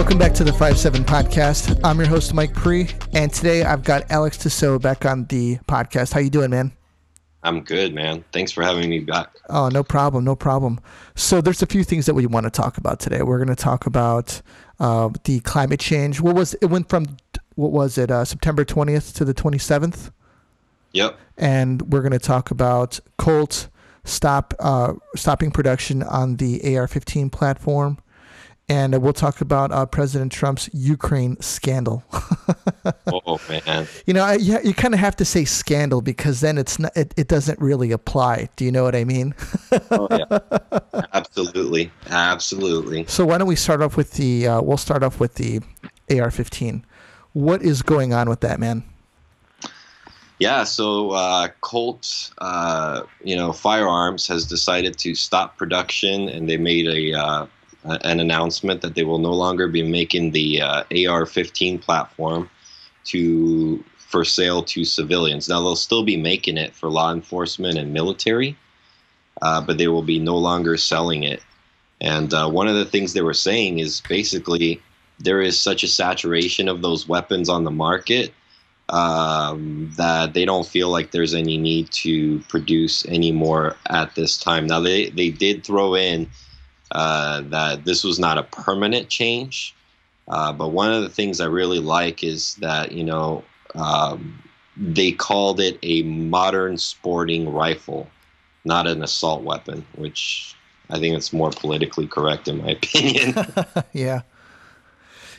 Welcome back to the 5-7 podcast. I'm your host, Mike Pre, and today I've got Alex Tissot back on the podcast. How you doing, man? I'm good, man. Thanks for having me back. Oh, no problem, no problem. So there's a few things that we want to talk about today. We're going to talk about uh, the climate change. What was it? Went from what was it? Uh, September 20th to the 27th. Yep. And we're going to talk about Colt stop uh, stopping production on the AR-15 platform and we'll talk about uh, President Trump's Ukraine scandal. oh man! You know, I, you, you kind of have to say scandal because then it's not, it, it doesn't really apply. Do you know what I mean? oh yeah, absolutely, absolutely. So why don't we start off with the? Uh, we'll start off with the AR-15. What is going on with that, man? Yeah, so uh, Colt, uh, you know, Firearms has decided to stop production, and they made a an announcement that they will no longer be making the uh, AR-15 platform to for sale to civilians. Now they'll still be making it for law enforcement and military, uh, but they will be no longer selling it. And uh, one of the things they were saying is basically there is such a saturation of those weapons on the market um, that they don't feel like there's any need to produce any more at this time. Now they they did throw in uh, that this was not a permanent change. Uh, but one of the things I really like is that, you know, um, they called it a modern sporting rifle, not an assault weapon, which I think it's more politically correct in my opinion. yeah.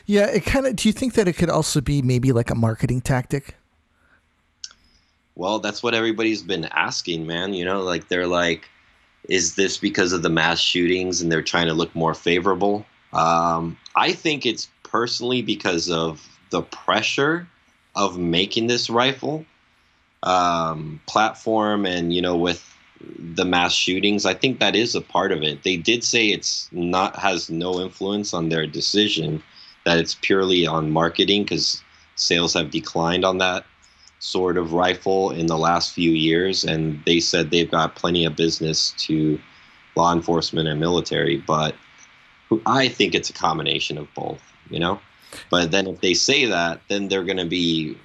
Yeah, it kind of. Do you think that it could also be maybe like a marketing tactic? Well, that's what everybody's been asking, man. You know, like they're like, is this because of the mass shootings and they're trying to look more favorable? Um, I think it's personally because of the pressure of making this rifle um, platform and, you know, with the mass shootings, I think that is a part of it. They did say it's not has no influence on their decision, that it's purely on marketing because sales have declined on that sort of rifle in the last few years, and they said they've got plenty of business to law enforcement and military. But I think it's a combination of both, you know. But then if they say that, then they're going to be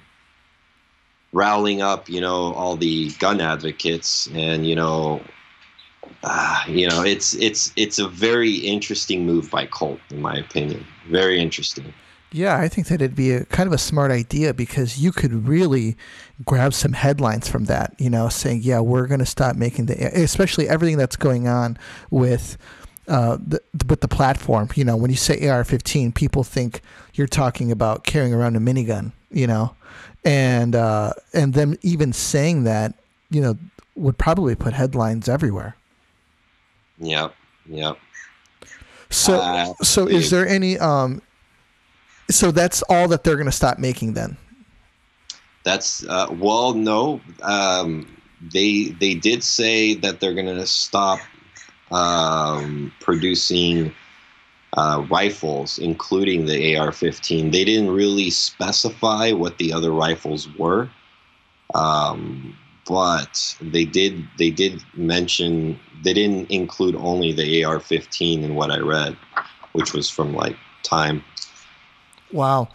rallying up, you know, all the gun advocates, and you know, uh, you know, it's it's it's a very interesting move by Colt, in my opinion. Very interesting. Yeah, I think that it'd be a kind of a smart idea because you could really grab some headlines from that, you know, saying, yeah, we're going to stop making the, especially everything that's going on with, uh, the, with the platform. You know, when you say AR-15, people think you're talking about carrying around a minigun, you know, and uh, and them even saying that, you know, would probably put headlines everywhere. Yep. Yep. So, uh, so is there any um, so that's all that they're going to stop making then. That's uh, well, no. Um, they they did say that they're going to stop um, producing uh, rifles, including the AR-15. They didn't really specify what the other rifles were, um, but they did they did mention they didn't include only the AR-15 in what I read, which was from like Time Wow.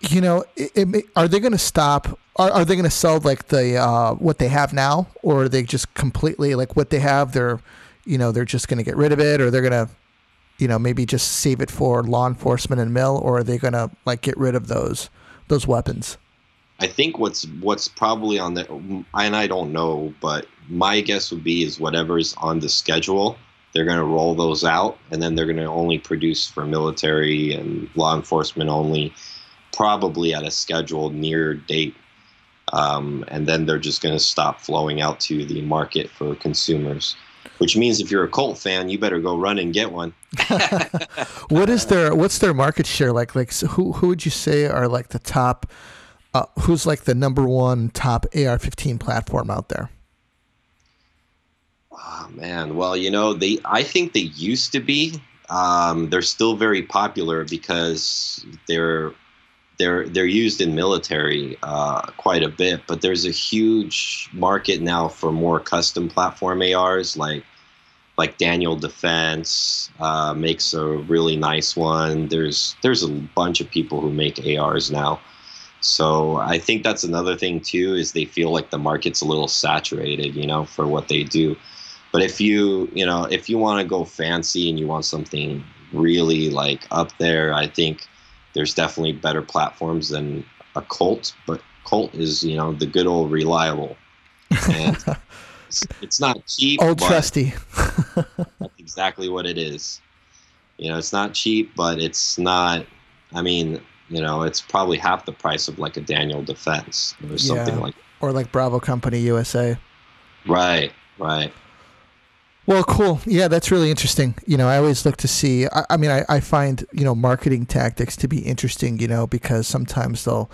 You know, it, it, are they going to stop? Are, are they going to sell like the uh, what they have now, or are they just completely like what they have? They're, you know, they're just going to get rid of it, or they're going to, you know, maybe just save it for law enforcement and mill, or are they going to like get rid of those those weapons? I think what's what's probably on the and I don't know, but my guess would be is whatever's on the schedule they're going to roll those out and then they're going to only produce for military and law enforcement only probably at a scheduled near date um, and then they're just going to stop flowing out to the market for consumers which means if you're a Colt fan, you better go run and get one. what is their what's their market share like? Like so who who would you say are like the top? Uh, who's like the number one top AR-15 platform out there? Oh, man, well, you know, they I think they used to be. Um, they're still very popular because they're they're they're used in military uh, quite a bit. But there's a huge market now for more custom platform ARs like like Daniel Defense uh, makes a really nice one. There's there's a bunch of people who make ARs now. So I think that's another thing too is they feel like the market's a little saturated, you know, for what they do. But if you, you know, if you want to go fancy and you want something really like up there, I think there's definitely better platforms than a Colt. But Colt is, you know, the good old reliable. And it's, it's not cheap. Old trusty. that's exactly what it is. You know, it's not cheap, but it's not. I mean, you know, it's probably half the price of like a Daniel Defense or something Yeah. like. or like Bravo Company USA. Right, right. Well, cool. Yeah, that's really interesting. You know, I always look to see. I, I mean, I, I find you know marketing tactics to be interesting. You know, because sometimes they'll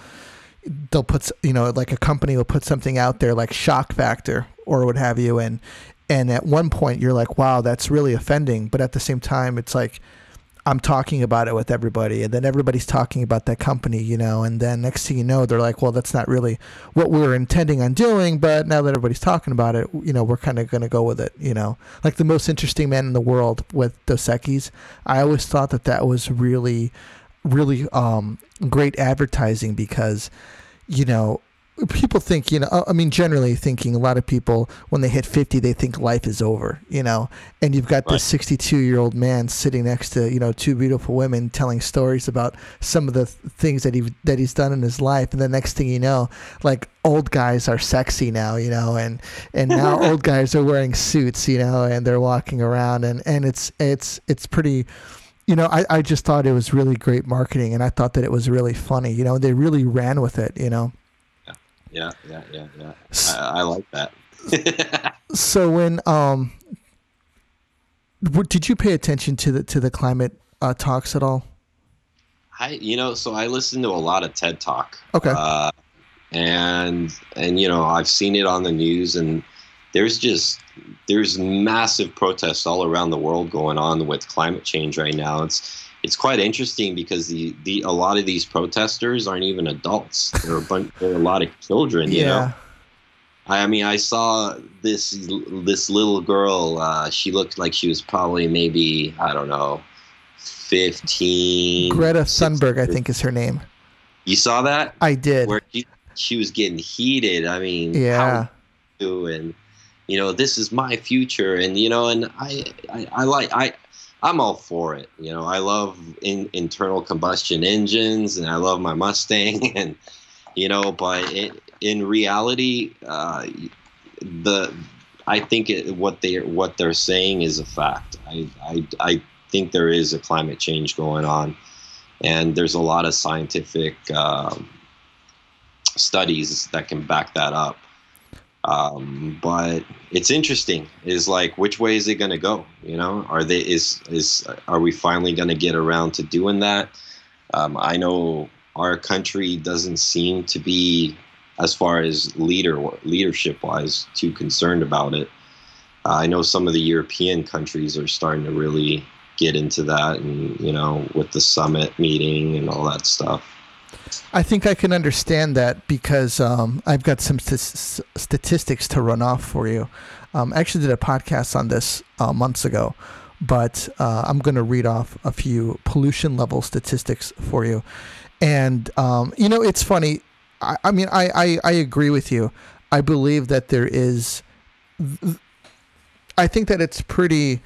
they'll put you know like a company will put something out there like shock factor or what have you, and and at one point you're like, wow, that's really offending. But at the same time, it's like I'm talking about it with everybody, and then everybody's talking about that company, you know, and then next thing you know, they're like, well, that's not really what we were intending on doing, but now that everybody's talking about it, you know, we're kind of going to go with it, you know. Like the most interesting man in the world with Dos Equis, I always thought that that was really, really um, great advertising because, you know, people think, you know, uh, I mean, generally thinking a lot of people when they hit 50, they think life is over, you know, and you've got Right. this 62 year old man sitting next to, you know, two beautiful women telling stories about some of the things that he that he's done in his life. And the next thing you know, like old guys are sexy now, you know, and, and now old guys are wearing suits, you know, and they're walking around and, and it's, it's, it's pretty, you know, I, I just thought it was really great marketing and I thought that it was really funny, you know, they really ran with it, you know. Yeah, yeah, yeah, yeah. I, I like that. So when um, did you pay attention to the to the climate uh, talks at all? I, you know, so I listen to a lot of TED Talk. Okay. Uh, and and you know, I've seen it on the news, and there's just there's massive protests all around the world going on with climate change right now. It's it's quite interesting because the, the a lot of these protesters aren't even adults. They're a bunch. They're a lot of children. You know. I mean, I saw this this little girl. Uh, she looked like she was probably maybe I don't know, fifteen. Greta 16. I think is her name. You saw that I did. where she, she was getting heated. I mean, Yeah. and you know this is my future, and you know, and I I, I like I. I'm all for it. You know, I love in, internal combustion engines, and I love my Mustang, and you know, but it, in reality, uh, the I think it, what they what they're saying is a fact. I, I I think there is a climate change going on, and there's a lot of scientific um, studies that can back that up. Um, but it's interesting. Is like which way is it going to go? You know, are they is is are we finally going to get around to doing that? Um, I know our country doesn't seem to be as far as leader leadership wise too concerned about it. Uh, I know some of the European countries are starting to really get into that, and you know, with the summit meeting and all that stuff. I think I can understand that because um, I've got some st- statistics to run off for you. Um, I actually did a podcast on this uh, months ago, but uh, I'm going to read off a few pollution level statistics for you. And um, you know, it's funny. I, I mean, I, I I agree with you. I believe that there is. I think that it's pretty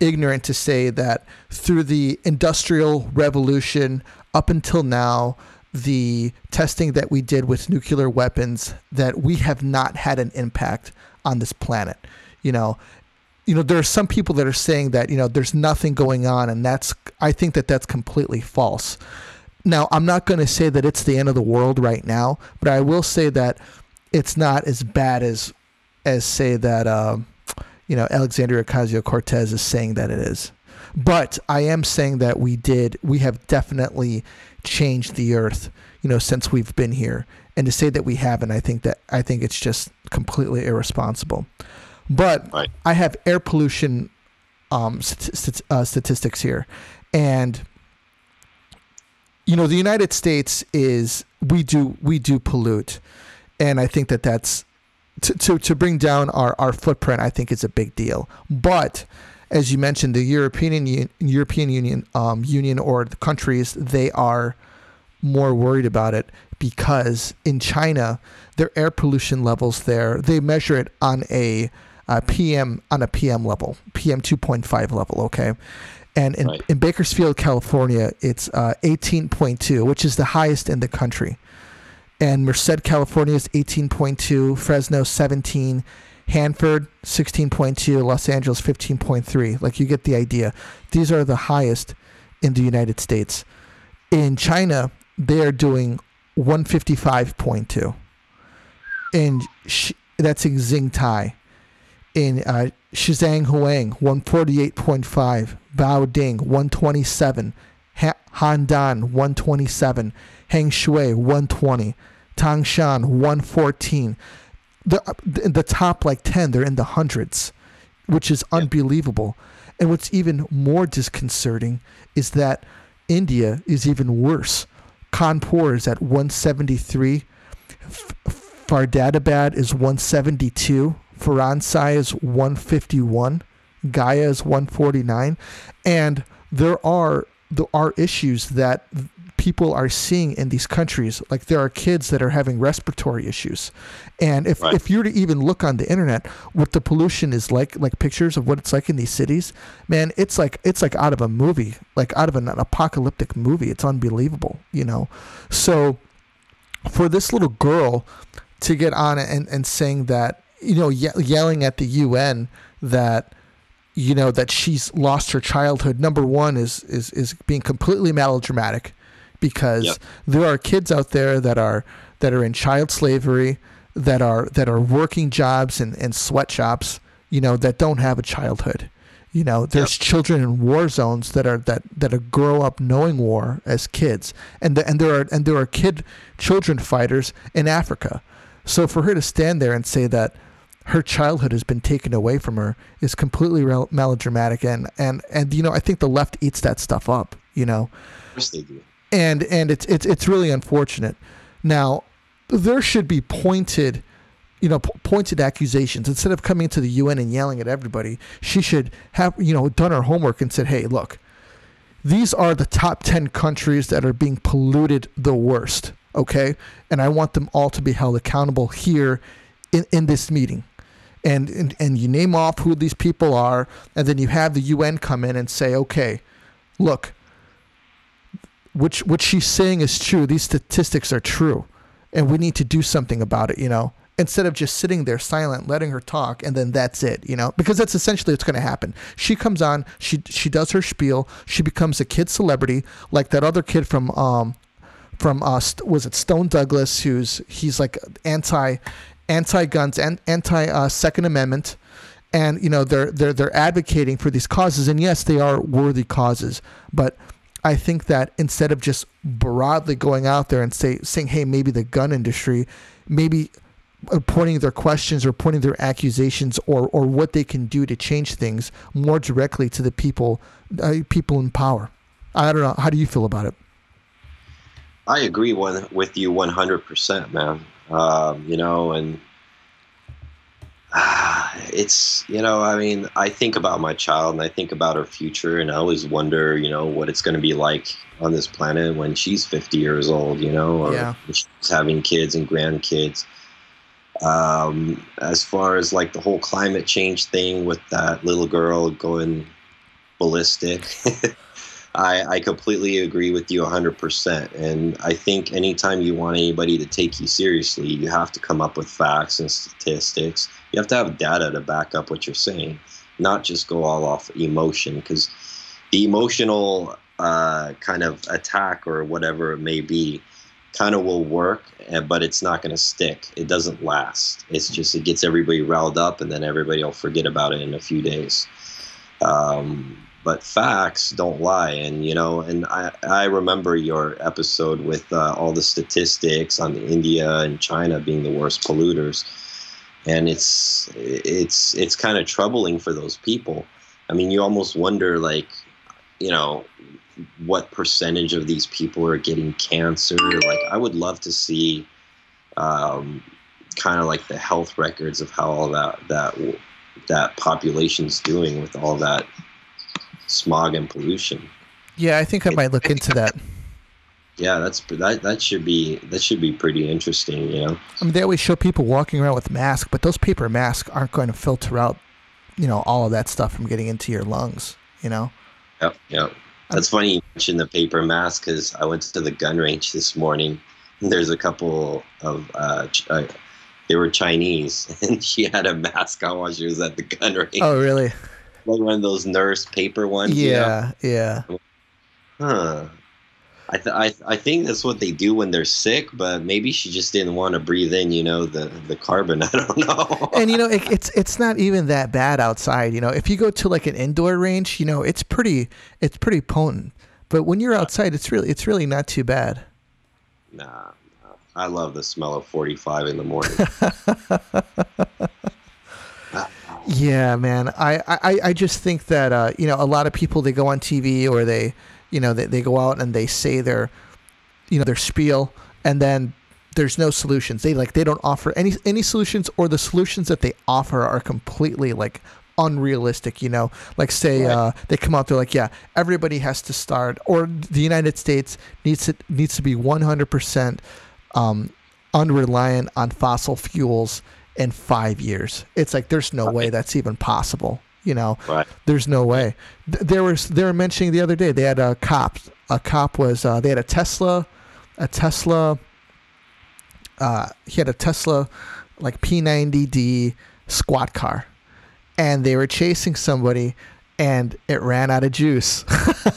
ignorant to say that through the industrial revolution up until now the testing that we did with nuclear weapons that we have not had an impact on this planet you know? You know there are some people that are saying that you know there's nothing going on and that's i think that that's completely false. Now i'm not going to say that it's the end of the world right now but i will say that it's not as bad as as say that um, you know alexandria ocasio-cortez is saying that it is. But i am saying that we did we have definitely changed the earth you know since we've been here. And to say that we haven't i think that i think it's just completely irresponsible. But Right. i have air pollution um, st- uh, statistics here. And you know the united states is we do we do pollute. And i think that that's to, to, to bring down our, our footprint i think is a big deal. But as you mentioned, the European Union, European Union, um, Union or the countries, they are more worried about it because in China, their air pollution levels there, they measure it on a, a PM on a PM level, PM 2.5 level. Okay, and in, Right. in Bakersfield, California, it's uh, 18.2, which is the highest in the country. And Merced, California is 18.2, Fresno 17, Hanford 16.2, Los Angeles 15.3. Like you get the idea. These are the highest in the United States. In China, they are doing 155.2. In Sh- that's in Xingtai. In uh, Shijiazhuang 148.5, Baoding 127, ha- Handan 127, Hengshui 120, Tangshan 114. Uh, the the top like 10 they're in the hundreds, which is unbelievable. And what's even more disconcerting is that India is even worse. Kanpur is at 173. F- Faridabad is 172. Faransai is 151. Gaya is 149. And there are there are issues that people are seeing in these countries. Like there are kids that are having respiratory issues. And if, Right. if you were to even look on the internet what the pollution is like, like pictures of what it's like in these cities, man, it's like it's like out of a movie, like out of an apocalyptic movie. It's unbelievable, you know. So for this little girl to get on and, and saying that, you know, ye- yelling at the UN that you know that she's lost her childhood number one is is is being completely melodramatic because Yep. there are kids out there that are that are in child slavery that are that are working jobs and and sweatshops you know that don't have a childhood. You know there's children in war zones that are that that are grow up knowing war as kids. And the, and there are and there are kid children fighters in Africa. So for her to stand there and say that her childhood has been taken away from her is completely rel- melodramatic. And and and you know I think the left eats that stuff up you know? Of course they do. And and it's it's it's really unfortunate. Now, there should be pointed, you know, p- pointed accusations instead of coming to the UN and yelling at everybody. She should have you know done her homework and said, "Hey, look, these are the top ten countries that are being polluted the worst." Okay, and I want them all to be held accountable here in in this meeting. And, and and you name off who these people are, and then you have the UN come in and say, okay, look, which what she's saying is true. These statistics are true, and we need to do something about it. You know, instead of just sitting there silent, letting her talk, and then that's it. You know, because that's essentially what's going to happen. She comes on, she she does her spiel, she becomes a kid celebrity, like that other kid from um from uh was it Stone Douglas, who's he's like anti anti guns and anti uh, Second Amendment and you know they're they're they're advocating for these causes and yes they are worthy causes but I think that instead of just broadly going out there and say saying hey maybe the gun industry maybe uh, pointing their questions or pointing their accusations or or what they can do to change things more directly to the people uh, people in power. I don't know. How do you feel about it? I agree one, with you 100%, man. Um, you know, and ah, it's, you know, I mean, I think about my child and I think about her future, and I always wonder, you know, what it's going to be like on this planet when she's 50 years old, you know, or Yeah. she's having kids and grandkids. Um, as far as like the whole climate change thing with that little girl going ballistic. I, I completely agree with you 100%. And I think anytime you want anybody to take you seriously, you have to come up with facts and statistics. You have to have data to back up what you're saying, not just go all off emotion. Because the emotional uh, kind of attack or whatever it may be kind of will work, eh, but it's not going to stick. It doesn't last. It's just, it gets everybody riled up and then everybody will forget about it in a few days. Um, but facts don't lie. And you know and i i remember your episode with uh, all the statistics on india and china being the worst polluters. And it's it's it's kind of troubling for those people. I mean you almost wonder like you know what percentage of these people are getting cancer. Like i would love to see um, kind of like the health records of how all that that that population's doing with all that smog and pollution. Yeah, I think I might look into that. Yeah, that's that. That should be that should be pretty interesting. You know, I mean, they always show people walking around with masks, but those paper masks aren't going to filter out, you know, all of that stuff from getting into your lungs. You know. Yep. Yep. That's funny you mentioned the paper mask because I went to the gun range this morning. And there's a couple of uh, uh, they were Chinese, and she had a mask on while she was at the gun range. Oh, really? Like one of those nurse paper ones. Yeah, you know? yeah. Huh. I, th- I, th- I think that's what they do when they're sick, but maybe she just didn't want to breathe in, you know, the, the carbon. I don't know. and you know, it, it's it's not even that bad outside. You know, if you go to like an indoor range, you know, it's pretty it's pretty potent. But when you're outside, it's really it's really not too bad. Nah, nah. I love the smell of 45 in the morning. yeah, man. I, I, I just think that uh, you know a lot of people they go on TV or they you know they, they go out and they say their you know their spiel and then there's no solutions they like they don't offer any any solutions or the solutions that they offer are completely like unrealistic you know like say right. uh, they come out they're like yeah everybody has to start or the united states needs to needs to be 100% um, unreliant on fossil fuels in five years it's like there's no way that's even possible you know, right. there's no way. There was they were mentioning the other day they had a cop. A cop was uh, they had a Tesla, a Tesla. Uh, he had a Tesla, like P90D squat car, and they were chasing somebody, and it ran out of juice.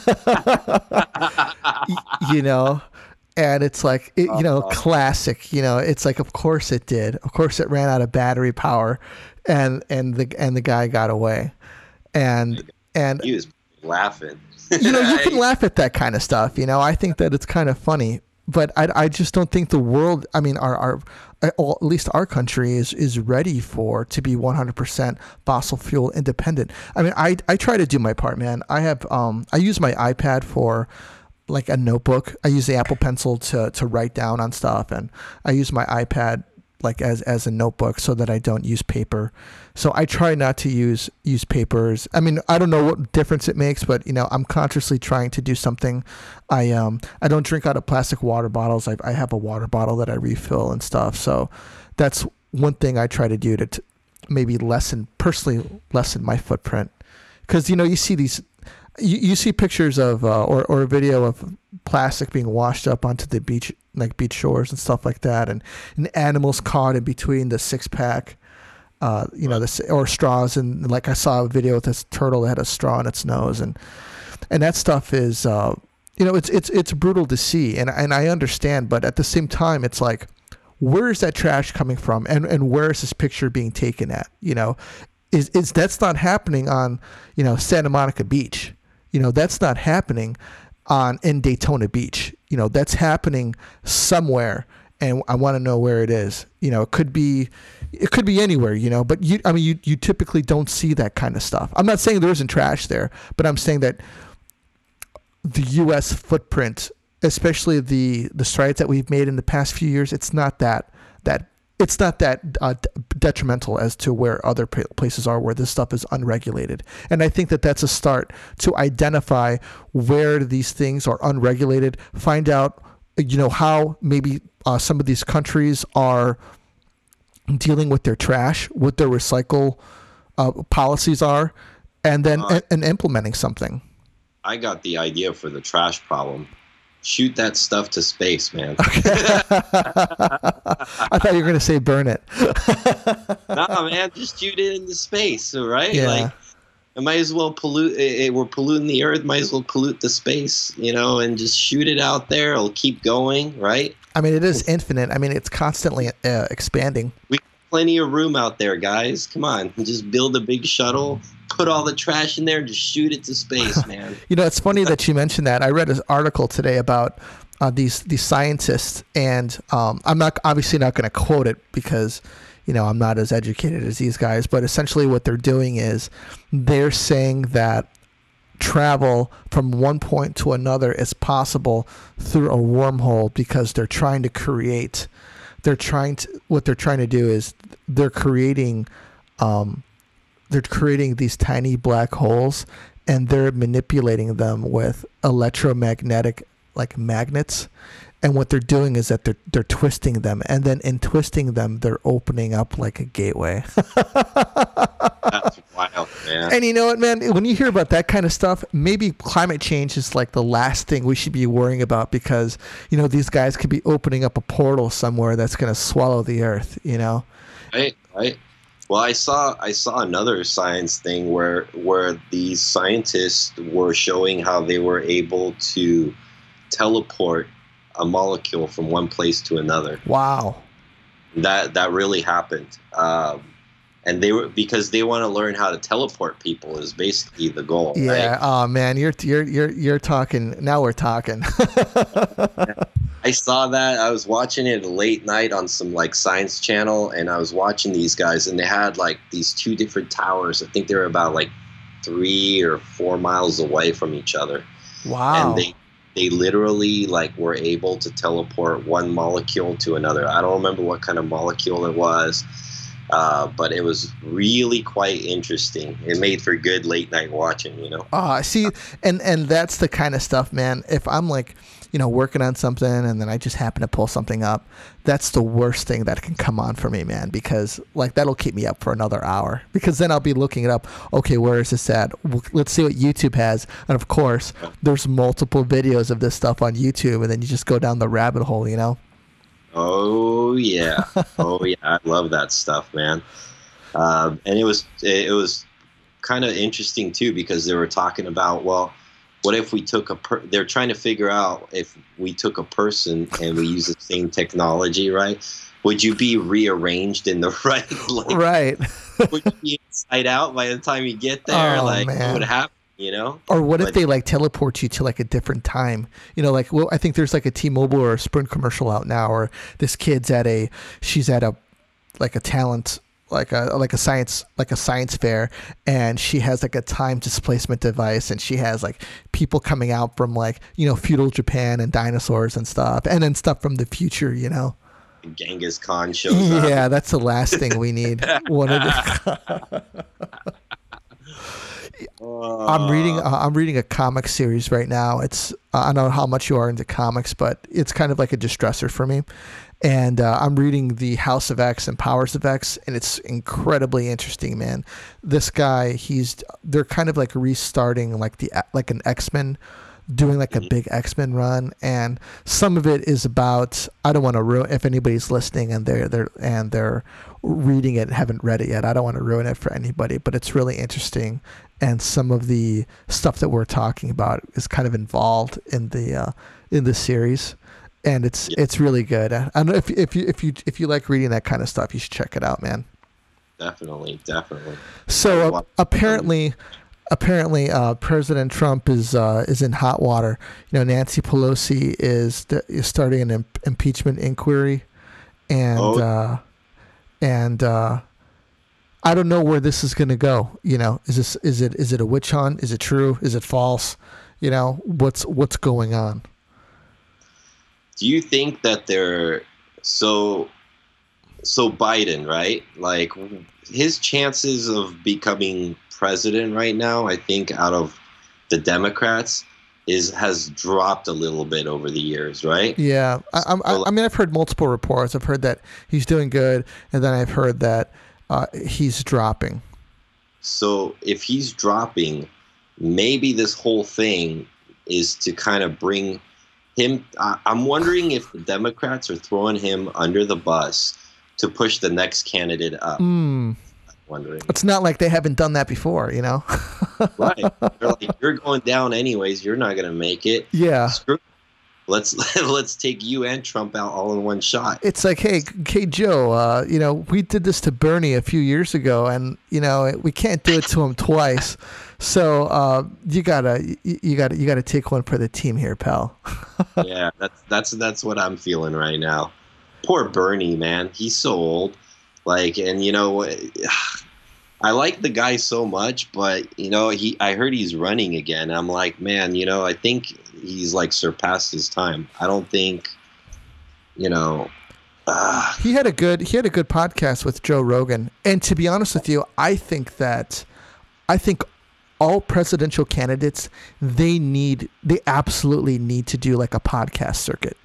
you know, and it's like it, you know classic you know it's like of course it did of course it ran out of battery power and and the and the guy got away and and he was laughing. you know, you can laugh at that kind of stuff. You know, I think that it's kind of funny, but I, I just don't think the world. I mean, our our at least our country is is ready for to be 100% fossil fuel independent. I mean, I I try to do my part, man. I have um I use my iPad for like a notebook. I use the Apple Pencil to to write down on stuff, and I use my iPad like as as a notebook so that I don't use paper. So I try not to use use papers. I mean, I don't know what difference it makes, but you know, I'm consciously trying to do something. I um I don't drink out of plastic water bottles. I I have a water bottle that I refill and stuff. So that's one thing I try to do to t- maybe lessen personally lessen my footprint. Cuz you know, you see these you, you see pictures of uh, or or a video of plastic being washed up onto the beach like beach shores and stuff like that, and, and animals caught in between the six pack, uh, you know, the or straws, and like I saw a video with this turtle that had a straw in its nose, and and that stuff is, uh, you know, it's it's it's brutal to see, and and I understand, but at the same time, it's like, where is that trash coming from, and and where is this picture being taken at, you know, is is that's not happening on, you know, Santa Monica Beach, you know, that's not happening on in Daytona Beach. You know, that's happening somewhere and I want to know where it is. You know, it could be it could be anywhere, you know, but you I mean you you typically don't see that kind of stuff. I'm not saying there isn't trash there, but I'm saying that the US footprint, especially the the strides that we've made in the past few years, it's not that that it's not that uh, detrimental as to where other places are where this stuff is unregulated. And I think that that's a start to identify where these things are unregulated, find out, you know, how maybe uh, some of these countries are dealing with their trash, what their recycle uh, policies are, and then uh, and implementing something. I got the idea for the trash problem shoot that stuff to space, man. Okay. I thought you were gonna say burn it. nah, man, just shoot it into space, right? Yeah. Like, it might as well pollute. It, we're polluting the earth. Might as well pollute the space, you know, and just shoot it out there. It'll keep going, right? I mean, it is infinite. I mean, it's constantly uh, expanding. We plenty of room out there, guys. Come on, just build a big shuttle put all the trash in there and just shoot it to space, man. you know, it's funny that you mentioned that. I read an article today about uh, these these scientists, and um, I'm not obviously not going to quote it because you know I'm not as educated as these guys. But essentially, what they're doing is they're saying that travel from one point to another is possible through a wormhole because they're trying to create they're trying to what they're trying to do is they're creating um, they're creating these tiny black holes and they're manipulating them with electromagnetic like magnets and what they're doing is that they're they're twisting them and then in twisting them they're opening up like a gateway That's wild, man. and you know what man when you hear about that kind of stuff maybe climate change is like the last thing we should be worrying about because you know these guys could be opening up a portal somewhere that's going to swallow the earth you know Right, right. Well, I saw I saw another science thing where where these scientists were showing how they were able to teleport a molecule from one place to another. wow That that really happened, um, and they were because they want to learn how to teleport people is basically the goal. yeah Right? oh man you're you're you're you're talking now we're talking I saw that. I was watching it late night on some like science channel, and I was watching these guys, and they had like these two different towers. I think they were about like three or four miles away from each other, wow and they they literally like were able to teleport one molecule to another. I don't remember what kind of molecule it was. Uh, but it was really quite interesting. It made for good late night watching, you know. Ah, see, and and that's the kind of stuff, man. If I'm like, you know, working on something and then I just happen to pull something up, that's the worst thing that can come on for me, man. Because like that'll keep me up for another hour. Because then I'll be looking it up. Okay, where is this at? Let's see what YouTube has. And of course, there's multiple videos of this stuff on YouTube, and then you just go down the rabbit hole, you know. Oh yeah, oh yeah, I love that stuff, man. Um, and it was it was kind of interesting too because they were talking about well, what if we took a per- they're trying to figure out if we took a person and we use the same technology, right? Would you be rearranged in the right? Like, Right. would you be inside out by the time you get there? Oh, like, man. what would happen? You know? Or what if they like teleport you to like a different time? You know, like well, I think there's like a T-Mobile or a Sprint commercial out now, or this kid's at a, she's at a, like a talent, like a like a science like a science fair, and she has like a time displacement device, and she has like people coming out from like you know feudal Japan and dinosaurs and stuff, and then stuff from the future. You know, Genghis Khan shows up. yeah, that's the last thing we need. One of the. I'm reading. Uh, I'm reading a comic series right now. It's uh, I don't know how much you are into comics, but it's kind of like a distressor for me. And uh, I'm reading the House of X and Powers of X, and it's incredibly interesting, man. This guy, he's they're kind of like restarting like the like an X Men, doing like a big X Men run, and some of it is about I don't want to ruin if anybody's listening and they're they're and they're reading it and haven't read it yet. I don't want to ruin it for anybody, but it's really interesting and some of the stuff that we're talking about is kind of involved in the uh, in the series, and it's Yeah. it's really good. I don't know if if you if you if you like reading that kind of stuff, you should check it out, man. Definitely, definitely. So uh, apparently, apparently, uh, President Trump is uh, is in hot water. You know, Nancy Pelosi is is starting an imp- impeachment inquiry, and Oh. uh, and uh, I don't know where this is going to go. You know, is this is it is it a witch hunt? Is it true? Is it false? You know, what's what's going on? do you think that they're so so Biden, right? Like his chances of becoming president right now, I think out of the Democrats is has dropped a little bit over the years, right? Yeah, I, I, I mean, I've heard multiple reports. I've heard that he's doing good, and then I've heard that uh, he's dropping. So if he's dropping, maybe this whole thing is to kind of bring him. I, I'm wondering if the Democrats are throwing him under the bus to push the next candidate up. Mm. Wondering. It's not like they haven't done that before, you know? right. They're like, you're going down anyways. You're not gonna make it. yeah. Screw. Let's let's take you and Trump out all in one shot. It's like, hey, hey, Joe, uh, you know, we did this to Bernie a few years ago, and you know, we can't do it to him twice. So uh, you gotta, you, you gotta, you gotta take one for the team here, pal. yeah, that's that's that's what I'm feeling right now. Poor Bernie, man. He's so old. Like, and you know, I like the guy so much, but you know, he I heard he's running again. I'm like, man, you know, I think he's like surpassed his time. I don't think, you know, uh, He had a good, he had a good podcast with Joe Rogan, and to be honest with you, I think that, I think all presidential candidates they need they absolutely need to do like a podcast circuit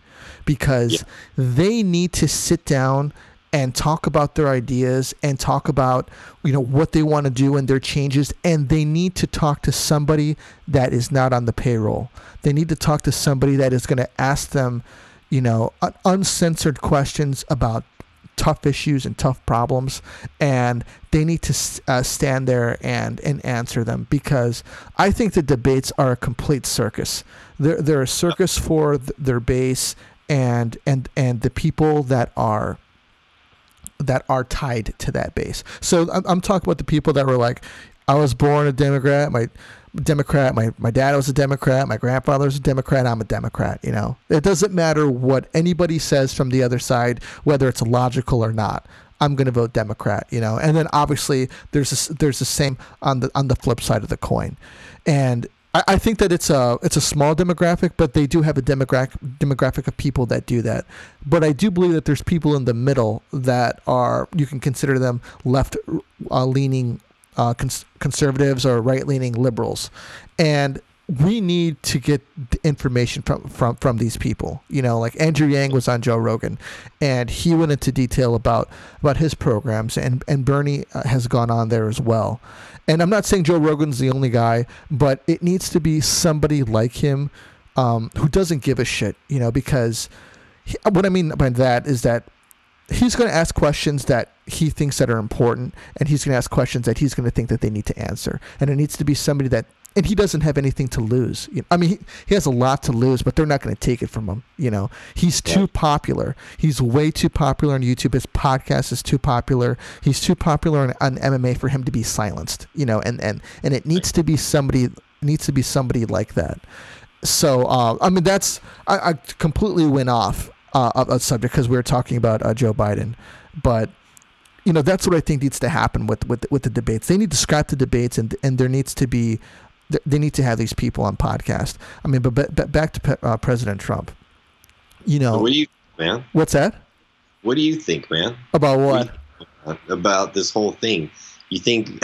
because yeah. they need to sit down and talk about their ideas and talk about you know what they want to do and their changes and they need to talk to somebody that is not on the payroll they need to talk to somebody that is going to ask them you know uncensored questions about tough issues and tough problems, and they need to uh, stand there and, and answer them because I think the debates are a complete circus. They're, they're a circus for th- their base and and and the people that are that are tied to that base. So I'm, I'm talking about the people that were like, I was born a Democrat. My Democrat. My my dad was a Democrat. My grandfather was a Democrat. I'm a Democrat. You know, it doesn't matter what anybody says from the other side, whether it's logical or not. I'm going to vote Democrat. You know, and then obviously there's a, there's the same on the on the flip side of the coin, and I, I think that it's a it's a small demographic, but they do have a demographic demographic of people that do that. But I do believe that there's people in the middle that are you can consider them left uh, leaning uh, cons- conservatives or right leaning liberals, and we need to get information from, from from these people. You know, like Andrew Yang was on Joe Rogan, and he went into detail about about his programs, and and Bernie uh, has gone on there as well. And I'm not saying Joe Rogan's the only guy, but it needs to be somebody like him um, who doesn't give a shit. You know, because he, what I mean by that is that he's going to ask questions that he thinks that are important and he's going to ask questions that he's going to think that they need to answer and it needs to be somebody that and he doesn't have anything to lose. I mean he, he has a lot to lose but they're not going to take it from him you know? He's too yeah. popular. He's way too popular on youtube. His podcast is too popular. He's too popular on, on mma for him to be silenced you know? And and and it needs to be somebody needs to be somebody like that. So uh, i mean that's I, I completely went off uh, a, subject because we were talking about uh, Joe Biden, but you know that's what I think needs to happen with with with the debates. They need to scrap the debates, and and there needs to be they need to have these people on podcast. I mean, but, but back to uh, President Trump. You know, what do you, man? What's that? What do you think, man? About what? what about this whole thing? You think?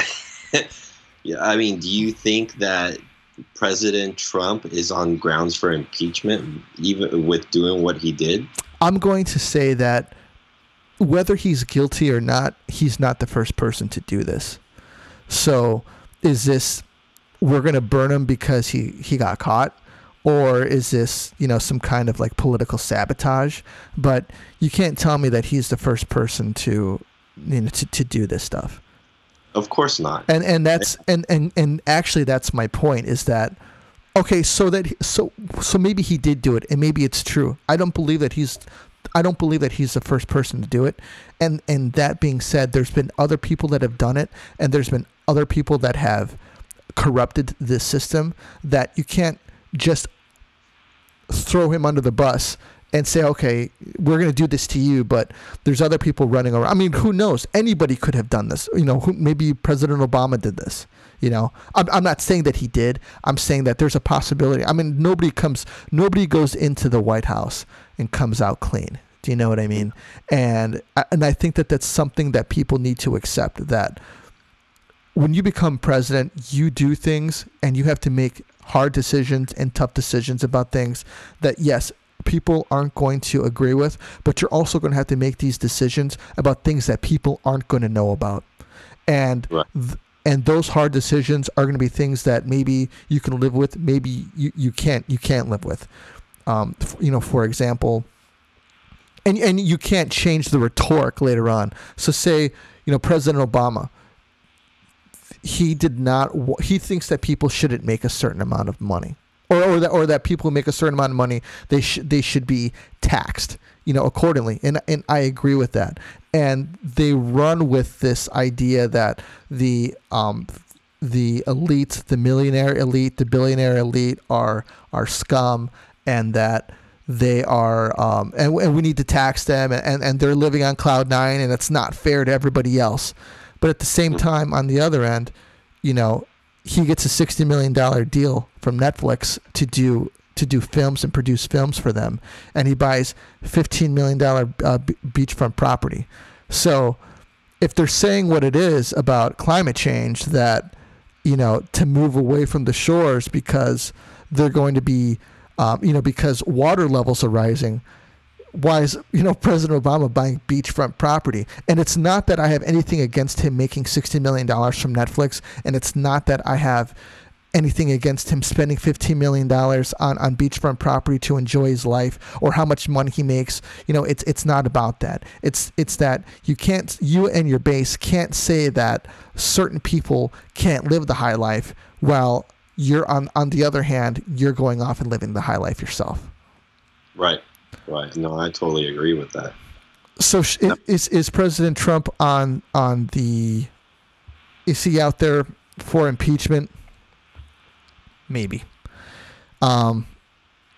yeah, I mean, do you think that President Trump is on grounds for impeachment, even with doing what he did? I'm going to say that whether he's guilty or not, he's not the first person to do this. So, is this we're going to burn him because he he got caught? Or is this, you know, some kind of like political sabotage? But you can't tell me that he's the first person to, you know, to, to do this stuff. Of course not. And and that's and and and actually that's my point is that okay, so that so so maybe he did do it and maybe it's true. I don't believe that he's I don't believe that he's the first person to do it. And and that being said, there's been other people that have done it and there's been other people that have corrupted this system that you can't just throw him under the bus and say, okay, we're going to do this to you, but there's other people running around. I mean, who knows? Anybody could have done this. You know, who, maybe President Obama did this. You know, I'm, I'm not saying that he did. I'm saying that there's a possibility. I mean, nobody comes, nobody goes into the White House and comes out clean. Do you know what I mean? And uh, and I think that that's something that people need to accept that when you become president, you do things and you have to make hard decisions and tough decisions about things that yes, people aren't going to agree with, but you're also going to have to make these decisions about things that people aren't going to know about. And right. th- and those hard decisions are going to be things that maybe you can live with, maybe you, you can't you can't live with. Um, you know, for example, and and you can't change the rhetoric later on. So say, you know, President Obama, he did not. He thinks that people shouldn't make a certain amount of money. Or, or that or that people who make a certain amount of money they should they should be taxed you know accordingly. And and I agree with that. And they run with this idea that the um the elite the millionaire elite the billionaire elite are are scum and that they are um, and, and we need to tax them. And, and, and they're living on cloud nine and it's not fair to everybody else but at the same time on the other end you know he gets a sixty million dollar deal from Netflix to do to do films and produce films for them, and he buys fifteen million dollar uh, beachfront property. So, if they're saying what it is about climate change, that you know, to move away from the shores because they're going to be, um, you know, because water levels are rising. Why is you know President Obama buying beachfront property? And it's not that I have anything against him making sixty million dollars from Netflix, and it's not that I have anything against him spending $15 million on, on beachfront property to enjoy his life or how much money he makes. You know, it's, it's not about that. It's, it's that you can't, you and your base can't say that certain people can't live the high life while you're on, on the other hand, you're going off and living the high life yourself. Right. Right. No, I totally agree with that. So is, is President Trump on, on the, is he out there for impeachment? maybe. Um,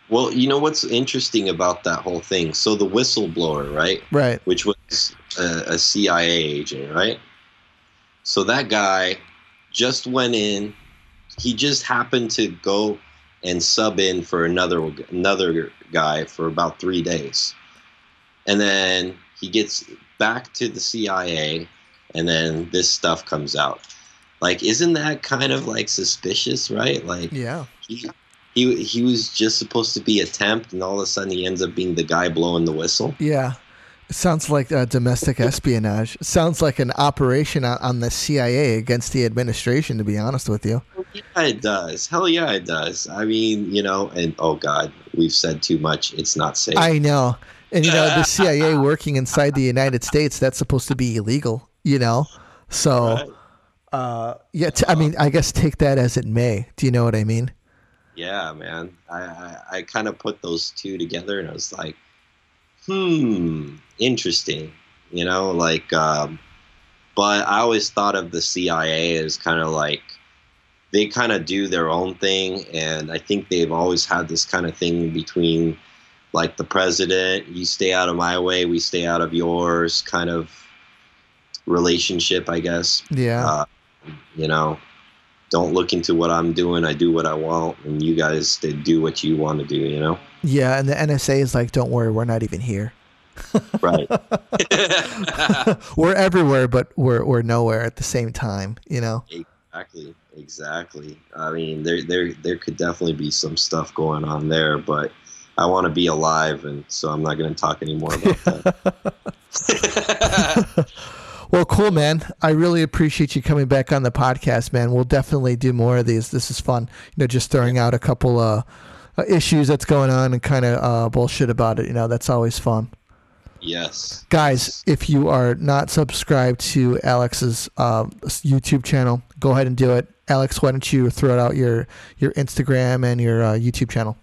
well, you know what's interesting about that whole thing? So the whistleblower, right? Right. Which was a, a CIA agent, right? So that guy just went in. He just happened to go and sub in for another another guy for about three days, and then he gets back to the CIA, and then this stuff comes out. Like, isn't that kind of like suspicious, right? Like, yeah, he he he was just supposed to be a temp, and all of a sudden he ends up being the guy blowing the whistle. Yeah. Sounds like uh, domestic espionage. Sounds like an operation on the CIA against the administration, to be honest with you. Yeah, it does. Hell yeah, it does. I mean, you know, and oh God, we've said too much. It's not safe. I know. And, you know, the CIA working inside the United States, that's supposed to be illegal, you know? So. Right uh, yeah, t- I mean, I guess take that as it may. Do you know what I mean? Yeah, man. I, I, I kind of put those two together and I was like, hmm, interesting. You know, like, um, but I always thought of the CIA as kind of like they kind of do their own thing. And I think they've always had this kind of thing between like the president, you stay out of my way, we stay out of yours kind of relationship, I guess. Yeah. Uh, you know don't look into what i'm doing. I do what i want and you guys they do what you want to do you know? Yeah and the nsa is like don't worry we're not even here. Right. We're everywhere but we're, we're nowhere at the same time you know? Exactly exactly. I mean there there there could definitely be some stuff going on there but i want to be alive and so i'm not going to talk anymore about that Well, cool, man. I really appreciate you coming back on the podcast, man. We'll definitely do more of these. This is fun. You know, just throwing out a couple uh, uh issues that's going on and kind of uh, bullshit about it. You know, that's always fun. Yes. Guys, if you are not subscribed to Alex's uh, YouTube channel, go ahead and do it. Alex, why don't you throw out your your Instagram and your uh, YouTube channel?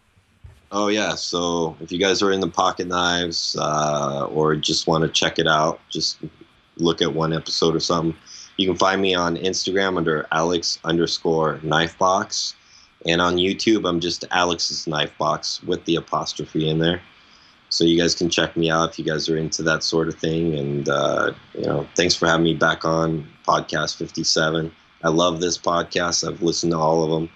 Oh yeah. So if you guys are in the pocket knives uh, or just want to check it out, just look at one episode or something, you can find me on Instagram under Alex underscore knife box. And on YouTube, I'm just Alex's knife box with the apostrophe in there. So you guys can check me out if you guys are into that sort of thing. And, uh, you know, thanks for having me back on podcast 57. I love this podcast. I've listened to all of them.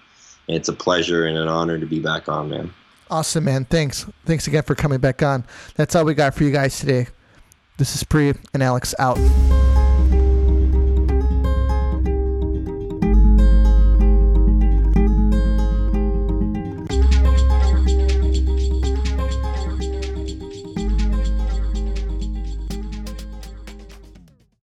And it's a pleasure and an honor to be back on, man. Awesome, man. Thanks. Thanks again for coming back on. That's all we got for you guys today. This is Priya and Alex out.